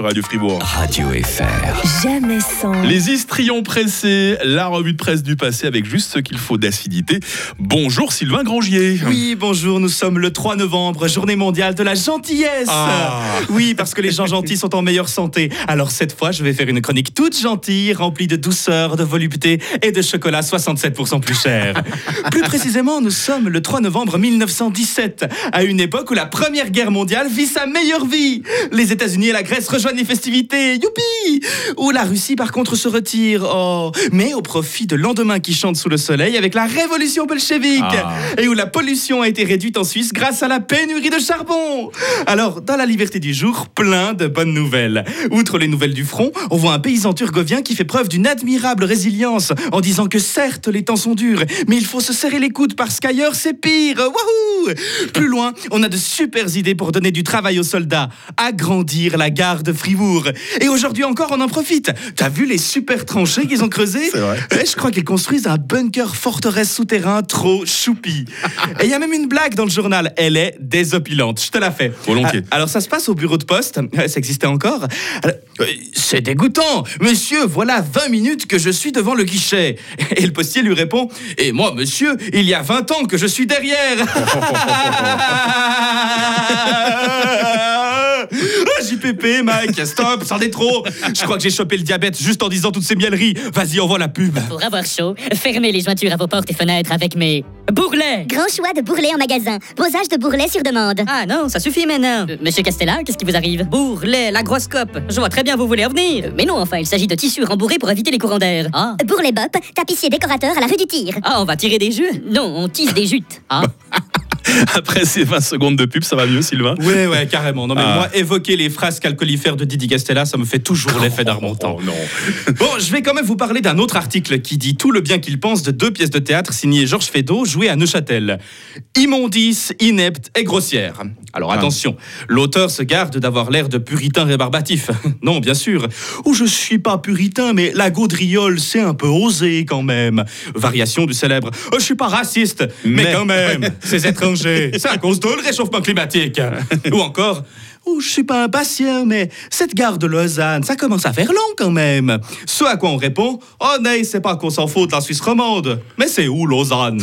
Radio Fribourg. Radio FR. Jamais sans. Les histrions pressés, la revue de presse du passé avec juste ce qu'il faut d'acidité. Bonjour Sylvain Grangier. Oui, bonjour, nous sommes le 3 novembre, journée mondiale de la gentillesse. Ah. Oui, parce que les gens gentils sont en meilleure santé. Alors cette fois, je vais faire une chronique toute gentille, remplie de douceur, de volupté et de chocolat 67% plus cher. Plus précisément, nous sommes le 3 novembre 1917, à une époque où la Première Guerre mondiale vit sa meilleure vie. Les États-Unis et la Grèce rejoignent les festivités, youpi Où la Russie par contre se retire, oh Mais au profit de lendemain qui chante sous le soleil avec la révolution bolchevique Ah. et où la pollution a été réduite en Suisse grâce à la pénurie de charbon. Alors, dans la liberté du jour, plein de bonnes nouvelles. Outre les nouvelles du front, on voit un paysan turgovien qui fait preuve d'une admirable résilience en disant que certes, les temps sont durs, mais il faut se serrer les coudes parce qu'ailleurs, c'est pire. Wouhou Plus loin, on a de super idées pour donner du travail aux soldats. Agrandir la gare de Fribourg. Et aujourd'hui encore, on en profite. T'as vu les super tranchées qu'ils ont creusées C'est vrai. Ouais, je crois qu'ils construisent un bunker forteresse souterrain trop choupi. Et il y a même une blague dans le journal. Elle est désopilante. Je te la fais. Volontiers. Ah, Alors ça se passe au bureau de poste. Ça existait encore. Euh, C'est dégoûtant. Monsieur, voilà 20 minutes que je suis devant le guichet. Et le postier lui répond Et moi, monsieur, il y a 20 ans que je suis derrière. Ah, JPP, Mike, stop, c'en est trop. Je crois que j'ai chopé le diabète juste en disant toutes ces mieleries. Vas-y, envoie la pub. Pour avoir chaud, fermez les jointures à vos portes et fenêtres avec mes bourrelets. Grand choix de bourrelets en magasin. Posage de bourrelets sur demande. Ah non, ça suffit maintenant. Euh, Monsieur Castella, qu'est-ce qui vous arrive? Bourrelet, la grosse cope. Je vois très bien vous voulez en venir. Euh, Mais non, enfin, il s'agit de tissus rembourrés pour éviter les courants d'air. Ah, Bourrelet Bop, tapissier décorateur à la rue du Tir. Ah, on va tirer des jeux. non, on tisse des jutes. Ah, Après ces 20 secondes de pub, ça va mieux Sylvain? Ouais, ouais, carrément. Non, mais Ah. moi, évoquer les frasques alcoolifères de Didi Castella, ça me fait toujours l'effet d'Armontan. Oh non. Bon, je vais quand même vous parler d'un autre article qui dit tout le bien qu'il pense de deux pièces de théâtre signées Georges Feydeau, jouées à Neuchâtel. Immondice, inepte et grossière. Alors attention, l'auteur se garde d'avoir l'air de puritain rébarbatif. non, bien sûr. Ou je suis pas puritain, mais la gaudriole, c'est un peu osé quand même. Variation du célèbre. Oh, je suis pas raciste, mais, Mais- quand même, ces étrangers, c'est à cause de le réchauffement climatique. Ou encore. Oh, je suis pas impatient, mais cette gare de Lausanne, ça commence à faire long quand même. Ce à quoi on répond Oh, non, c'est pas qu'on s'en fout de la Suisse romande, mais c'est où Lausanne?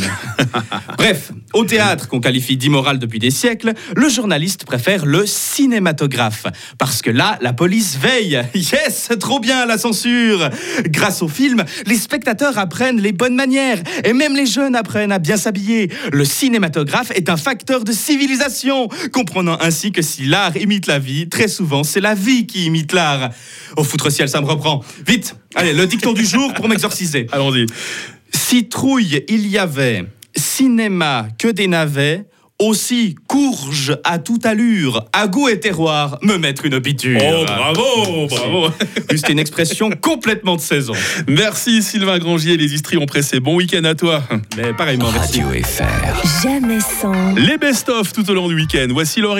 Bref, au théâtre qu'on qualifie d'immoral depuis des siècles, le journaliste préfère le cinématographe. Parce que là, la police veille. Yes, trop bien la censure. Grâce au film, les spectateurs apprennent les bonnes manières. Et même les jeunes apprennent à bien s'habiller. Le cinématographe est un facteur de civilisation, comprenant ainsi que si l'art imite la vie, très souvent c'est la vie qui imite l'art. Au foutre ciel, ça me reprend. Vite, allez, le dicton du jour pour m'exorciser. Allons-y. Si trouille il y avait, cinéma que des navets, aussi courge à toute allure, à goût et terroir, me mettre une piture. Oh bravo, bravo. Juste une expression complètement de saison. Merci Sylvain Grangier, les histrions pressés. Bon week-end à toi. Mais pareillement, merci. Radio FR. Jamais sans. Les best-of tout au long du week-end. Voici Laurie.